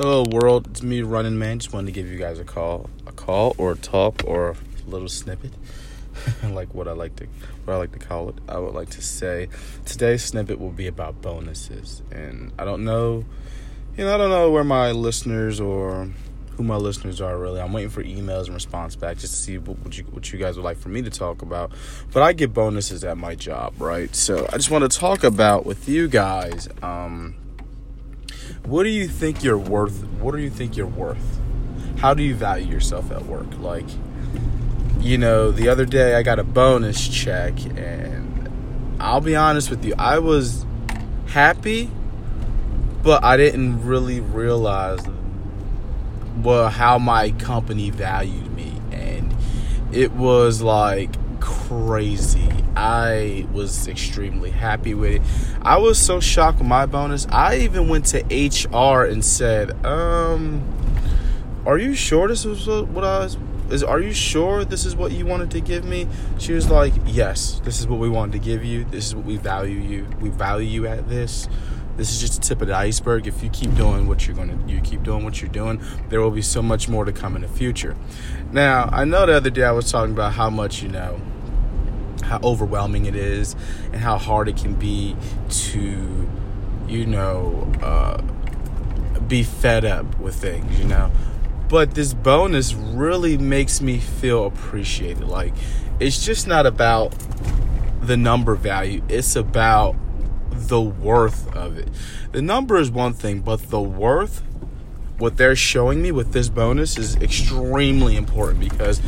Hello, world. It's me, Running Man. Just wanted to give you guys a call, a call or a talk or a little snippet, like what I like to, what I like to call it. I would like to say today's snippet will be about bonuses, and I don't know, you know, I don't know where my listeners or who my listeners are really. I'm waiting for emails and response back just to see what, what you what you guys would like for me to talk about. But I get bonuses at my job, right? So I just want to talk about with you guys. Um, what do you think you're worth? What do you think you're worth? How do you value yourself at work? Like, you know, the other day I got a bonus check, and I'll be honest with you, I was happy, but I didn't really realize well how my company valued me and it was like crazy i was extremely happy with it. I was so shocked with my bonus. I even went to hr and said um are you sure this is what i was is are you sure this is what you wanted to give me? She was like yes this is what we wanted to give you. This is what we value you we value you at this. This is just the tip of the iceberg. If you keep doing what you're going to, you keep doing what you're doing, there will be so much more to come in the future. Now, I know the other day I was talking about how much, you know, how overwhelming it is and how hard it can be to, you know, uh, be fed up with things, you know. But this bonus really makes me feel appreciated. Like, it's just not about the number value, it's about the worth of it. The number is one thing, but the worth, what they're showing me with this bonus is extremely important because,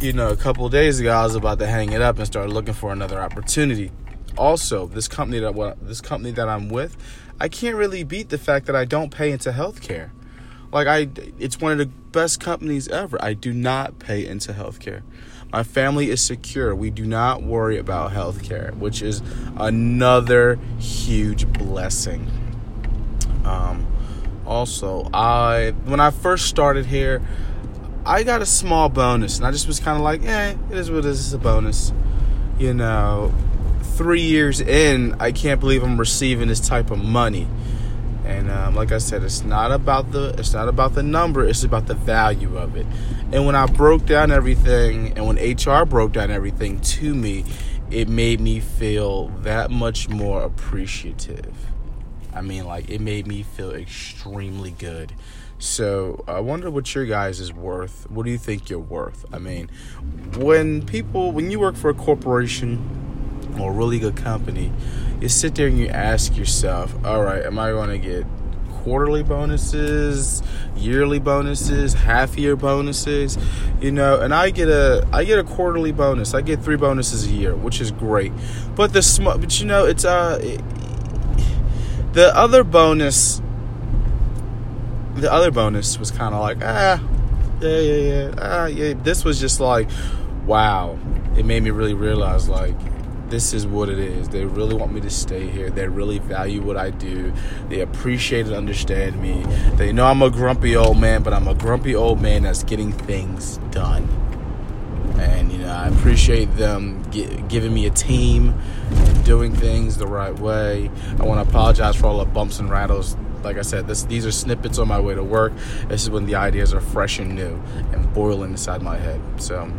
you know, a couple days ago I was about to hang it up and start looking for another opportunity. Also, this company that what this company that I'm with, I can't really beat the fact that I don't pay into healthcare. Like I, it's one of the best companies ever. I do not pay into healthcare. My family is secure. We do not worry about healthcare, which is another huge blessing. Um, also, I when I first started here, I got a small bonus, and I just was kind of like, "Eh, it is what it is. It's a bonus." You know, three years in, I can't believe I'm receiving this type of money. And um, like I said, it's not about the it's not about the number. It's about the value of it. And when I broke down everything, and when HR broke down everything to me, it made me feel that much more appreciative. I mean, like it made me feel extremely good. So I wonder what your guys is worth. What do you think you're worth? I mean, when people when you work for a corporation or a really good company, you sit there and you ask yourself, all right, am I going to get quarterly bonuses, yearly bonuses, half year bonuses, you know, and I get a I get a quarterly bonus. I get 3 bonuses a year, which is great. But the sm- but you know, it's uh the other bonus the other bonus was kind of like, ah, yeah, yeah, yeah. Ah, yeah. This was just like, wow. It made me really realize like this is what it is. They really want me to stay here. They really value what I do. They appreciate and understand me. They know I'm a grumpy old man, but I'm a grumpy old man that's getting things done. And, you know, I appreciate them giving me a team, doing things the right way. I want to apologize for all the bumps and rattles like I said, this these are snippets on my way to work. This is when the ideas are fresh and new and boiling inside my head. So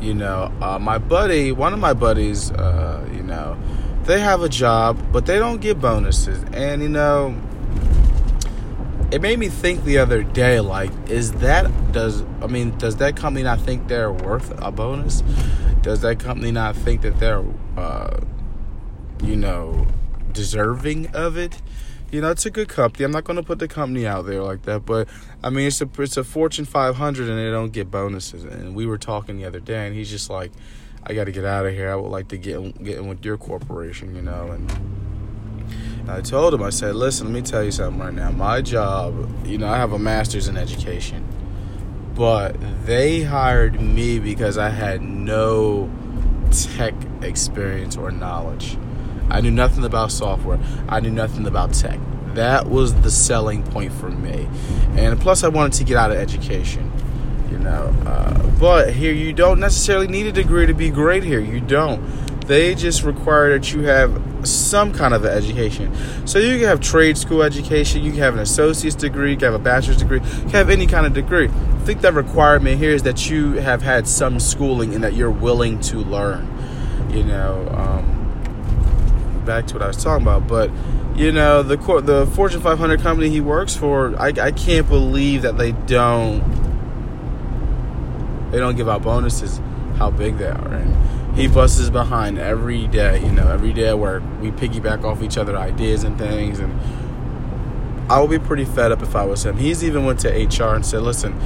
you know, uh, my buddy, one of my buddies, uh, you know, they have a job, but they don't get bonuses. And, you know, it made me think the other day, like, is that, does, I mean, does that company not think they're worth a bonus? Does that company not think that they're, uh, you know, deserving of it? you know, it's a good company. I'm not going to put the company out there like that, but I mean, it's a it's a Fortune 500, and they don't get bonuses. And we were talking the other day, and he's just like, "I got to get out of here. I would like to get in, get in with your corporation, you know." And I told him, I said, "Listen, let me tell you something right now. My job, you know, I have a master's in education, but they hired me because I had no tech experience or knowledge." I knew nothing about software. I knew nothing about tech. That was the selling point for me. And plus, I wanted to get out of education, you know. Uh, but here, you don't necessarily need a degree to be great here. You don't. They just require that you have some kind of an education. So you can have trade school education, you can have an associate's degree, you can have a bachelor's degree, you can have any kind of degree. I think that requirement here is that you have had some schooling and that you're willing to learn. You know, um, back to what I was talking about, but you know the the Fortune 500 company he works for, I, I can't believe that they don't they don't give out bonuses. How big they are, he busts behind every day. You know, every day at work, we piggyback off each other ideas and things. And I would be pretty fed up if I was him. He's even went to HR and said, "Listen,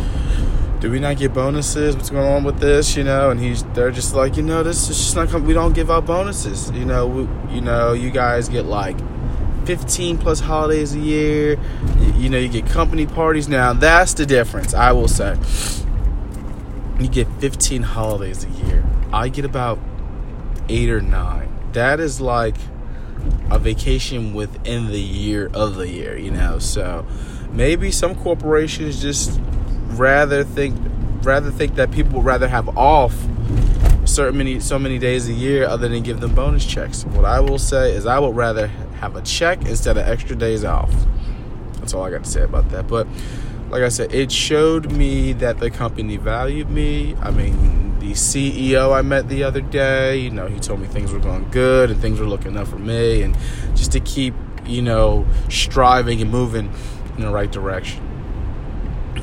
do we not get bonuses? What's going on with this? You know?" And he's they're just like, you know, this is just not. We don't give out bonuses. You know, we, you know, you guys get like. 15 plus holidays a year. You, you know, you get company parties. Now, that's the difference, I will say. You get 15 holidays a year. I get about eight or nine. That is like a vacation within the year of the year, you know. So maybe some corporations just rather think rather think that people would rather have off certain many so many days a year other than give them bonus checks. What I will say is I would rather have a check instead of extra days off. That's all I got to say about that. But like I said, it showed me that the company valued me. I mean, the CEO I met the other day, you know, he told me things were going good and things were looking up for me, and just to keep, you know, striving and moving in the right direction.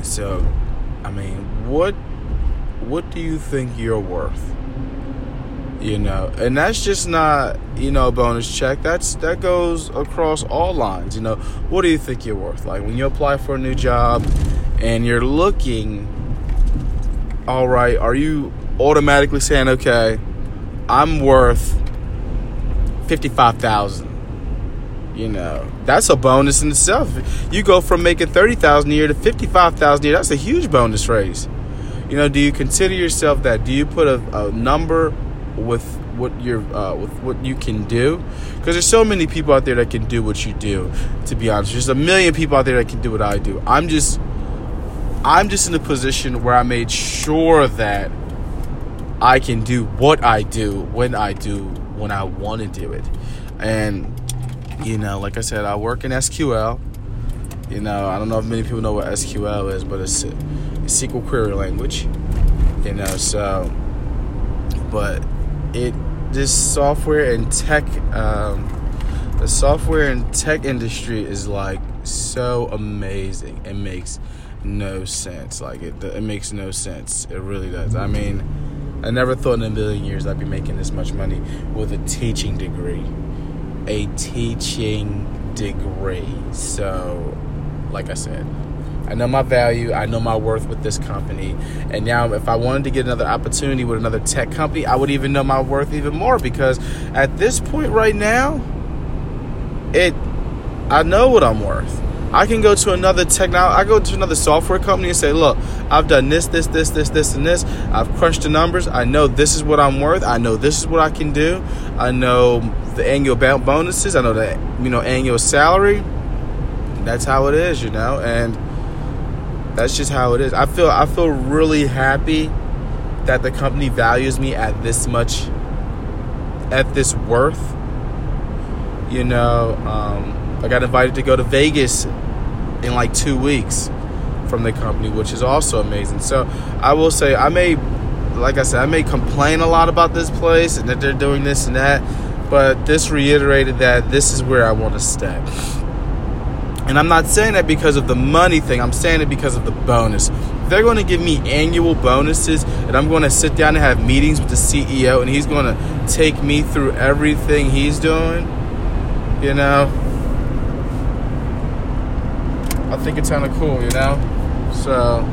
So, I mean, what what do you think you're worth? You know, and that's just not, you know, a bonus check. That's that goes across all lines. You know, what do you think you're worth? Like when you apply for a new job and you're looking all right, are you automatically saying, okay, I'm worth fifty-five thousand. You know, that's a bonus in itself. You go from making thirty thousand a year to fifty-five thousand a year. That's a huge bonus raise. You know, do you consider yourself that? Do you put a, a number with what you're uh, with what you can do? Because there's so many people out there that can do what you do. To be honest, there's a million people out there that can do what I do. I'm just, I'm just in a position where I made sure that I can do what I do when I do when I want to do it. And you know, like I said, I work in SQL. You know, I don't know if many people know what SQL is, but it's a, SQL query language. You know, so but it this software and tech um, the software and tech industry is like so amazing. It makes no sense. Like it, it makes no sense. It really does. I mean I never thought in a million years I'd be making this much money with a teaching degree. A teaching degree. So, like I said, I know my value, I know my worth with this company. And now, if I wanted to get another opportunity with another tech company, I would even know my worth even more because at this point right now, it I know what I'm worth. I can go to another technology, I go to another software company and say, look, I've done this, this, this, this, this, and this. I've crunched the numbers. I know this is what I'm worth. I know this is what I can do. I know the annual bonuses. I know the you know annual salary. That's how it is, you know, and that's just how it is. I feel I feel really happy that the company values me at this much, at this worth. You know. Um, I got invited to go to Vegas in like two weeks from the company, which is also amazing. So I will say, I may, like I said, I may complain a lot about this place and that they're doing this and that, but this reiterated that this is where I want to stay. And I'm not saying that because of the money thing, I'm saying it because of the bonus. they're going to give me annual bonuses, and I'm going to sit down and have meetings with the CEO, and he's going to take me through everything he's doing, you know I think it's kind of cool, you know. So,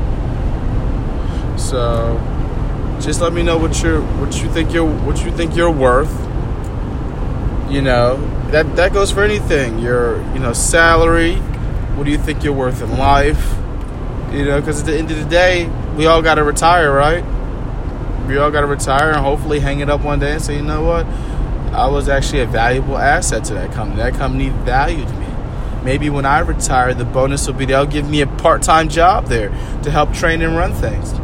so just let me know what you what you think you're what you think you're worth. You know that that goes for anything. Your you know salary. What do you think you're worth in life? You know, because at the end of the day, we all got to retire, right? We all got to retire and hopefully hang it up one day and say, you know what? I was actually a valuable asset to that company. That company valued me maybe when I retire, the bonus will be they'll give me a part time job there to help train and run things.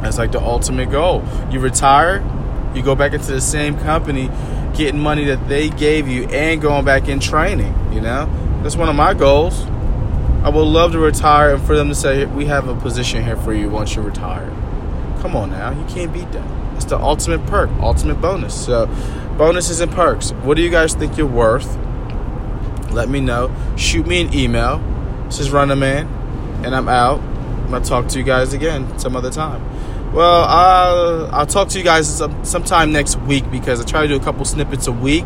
That's like the ultimate goal. You retire, you go back into the same company, getting money that they gave you and going back in training. You know, that's one of my goals. I would love to retire and for them to say, we have a position here for you once you retire. Come on now, you can't beat that. It's the ultimate perk, ultimate bonus. So, bonuses and perks. What do you guys think you're worth? Let me know. Shoot me an email. This is Runner Man, and I'm out. I'm gonna talk to you guys again some other time. Well, uh, I'll talk to you guys some, sometime next week because I try to do a couple snippets a week.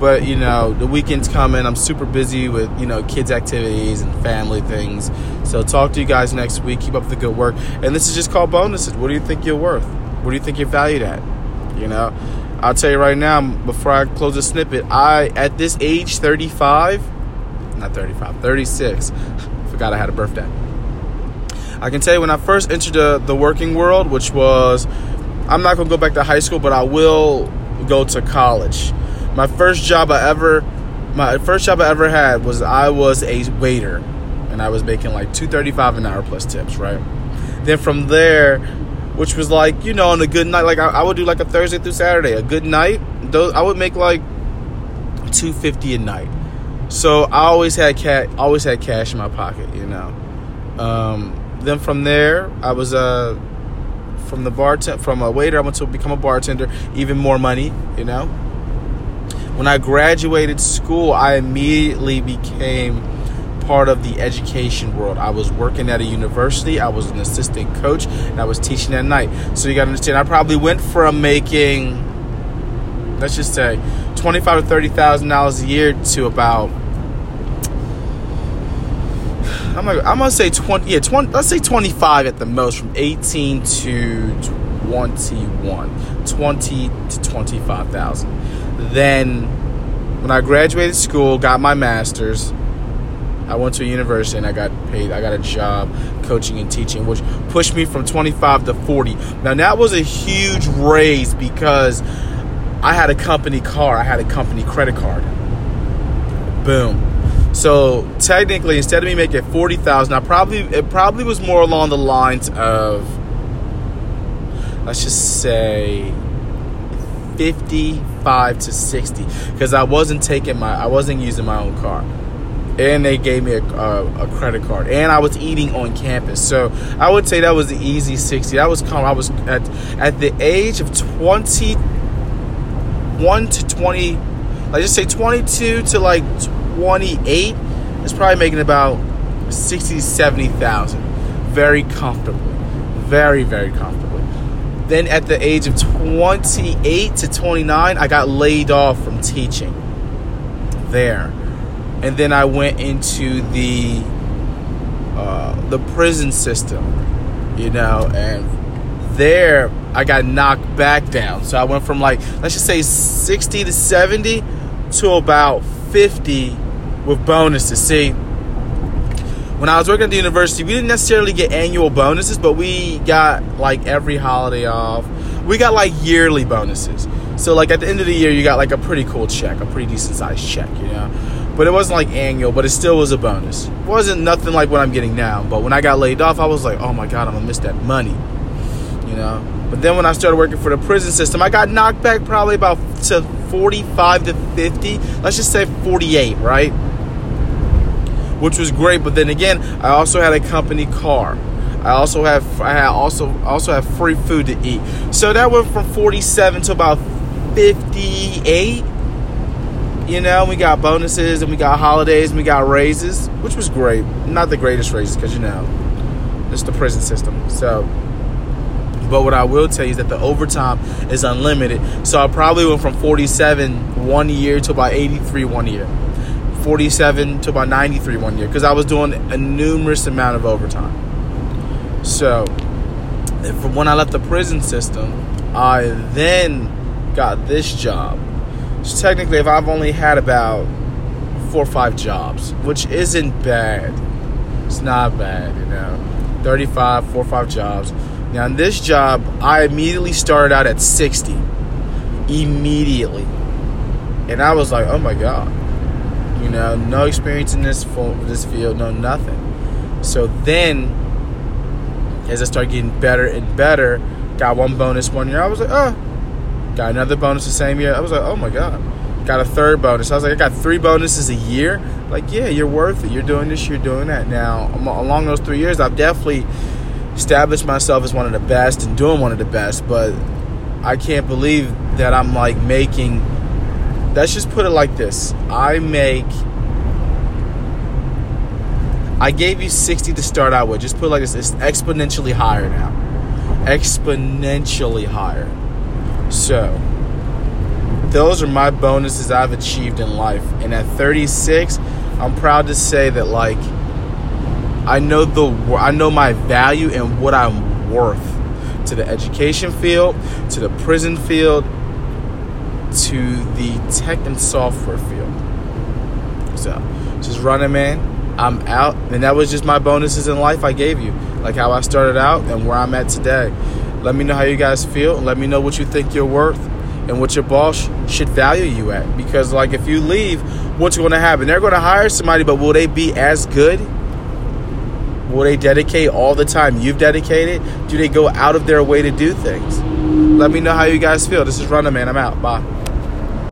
But you know, the weekend's coming. I'm super busy with you know kids' activities and family things. So talk to you guys next week. Keep up the good work. And this is just called bonuses. What do you think you're worth? What do you think you're valued at? You know, I'll tell you right now. Before I close the snippet, I at this age, 35, not 35, 36. Forgot I had a birthday. I can tell you when I first entered the, the working world, which was, I'm not going to go back to high school, but I will go to college. My first job I ever, my first job I ever had was I was a waiter, and I was making like two thirty five an hour plus tips, right? Then from there, which was like you know on a good night, like I, I would do like a Thursday through Saturday, a good night. Those I would make like two fifty a night. So I always had cat, always had cash in my pocket, you know. Um, then from there, I was uh, from the bartender, from a waiter, I went to become a bartender. Even more money, you know. When I graduated school, I immediately became part of the education world. I was working at a university. I was an assistant coach, and I was teaching at night. So you got to understand, I probably went from making, let's just say, twenty-five to thirty thousand dollars a year to about I'm gonna, I'm gonna say 20, yeah, 20, let's say 25 at the most from 18 to 21, 20 to 25,000. Then when I graduated school, got my master's, I went to a university and I got paid, I got a job coaching and teaching, which pushed me from 25 to 40. Now, that was a huge raise because I had a company car, I had a company credit card. Boom so technically, instead of me making forty thousand, I probably it probably was more along the lines of let's just say fifty-five to sixty, because I wasn't taking my I wasn't using my own car, and they gave me a, a, a, credit card, and I was eating on campus. So I would say that was the easy sixty. That was I was at at the age of twenty-one to twenty. I just say twenty-two to like 28 is probably making about 60 70,000 very comfortably very very comfortably then at the age of 28 to 29 I got laid off from teaching there and then I went into the uh, the prison system you know and there I got knocked back down so I went from like let's just say 60 to 70 to about 50 with bonuses. See, when I was working at the university, we didn't necessarily get annual bonuses, but we got like every holiday off. We got like yearly bonuses. So like at the end of the year, you got like a pretty cool check, a pretty decent sized check, you know. But it wasn't like annual, but it still was a bonus. It wasn't nothing like what I'm getting now. But when I got laid off, I was like, oh my god, I'm gonna miss that money, you know. But then when I started working for the prison system, I got knocked back probably about to 45 to 50. Let's just say 48, right? which was great. But then again, I also had a company car. I also have I had also also have free food to eat. So that went from 47 to about 58. You know, we got bonuses and we got holidays and we got raises, which was great. Not the greatest raises because you know, it's the prison system. So but what I will tell you is that the overtime is unlimited. So I probably went from 47 one year to about 83 one year. 47 to about 93 one year because I was doing a numerous amount of overtime. So, from when I left the prison system, I then got this job. So, technically, if I've only had about four or five jobs, which isn't bad, it's not bad, you know. 35, four or five jobs. Now, in this job, I immediately started out at 60. Immediately. And I was like, oh my God you know, no experience in this this field, no nothing. So then, as I started getting better and better, got one bonus one year. I was like, oh, Got another bonus the same year. I was like, oh my god. Got a third bonus. I was like, I got three bonuses a year. Like, yeah, you're worth it. You're doing this. You're doing that. Now, along those three years, I've definitely established myself as one of the best and doing one of the best. But I can't believe that I'm like making. Let's just put it like this. I make I gave you 60 to start out with. Just put it like this. It's exponentially higher now. Exponentially higher. So, those are my bonuses I've achieved in life. And at 36, I'm proud to say that like I know the I know my value and what I'm worth to the education field, to the prison field, to the tech and software field. So, just running, man I'm out. And that was just my bonuses in life I gave you, like how I started out and where I'm at today. Let me know how you guys feel let me know what you think you're worth and what your boss should value you at. Because, like, if you leave, what's going to happen? They're going to hire somebody, but will they be as good? Will they dedicate all the time you've dedicated? Do they go out of their way to do things? Let me know how you guys feel. This is Runner Man. I'm out. Bye.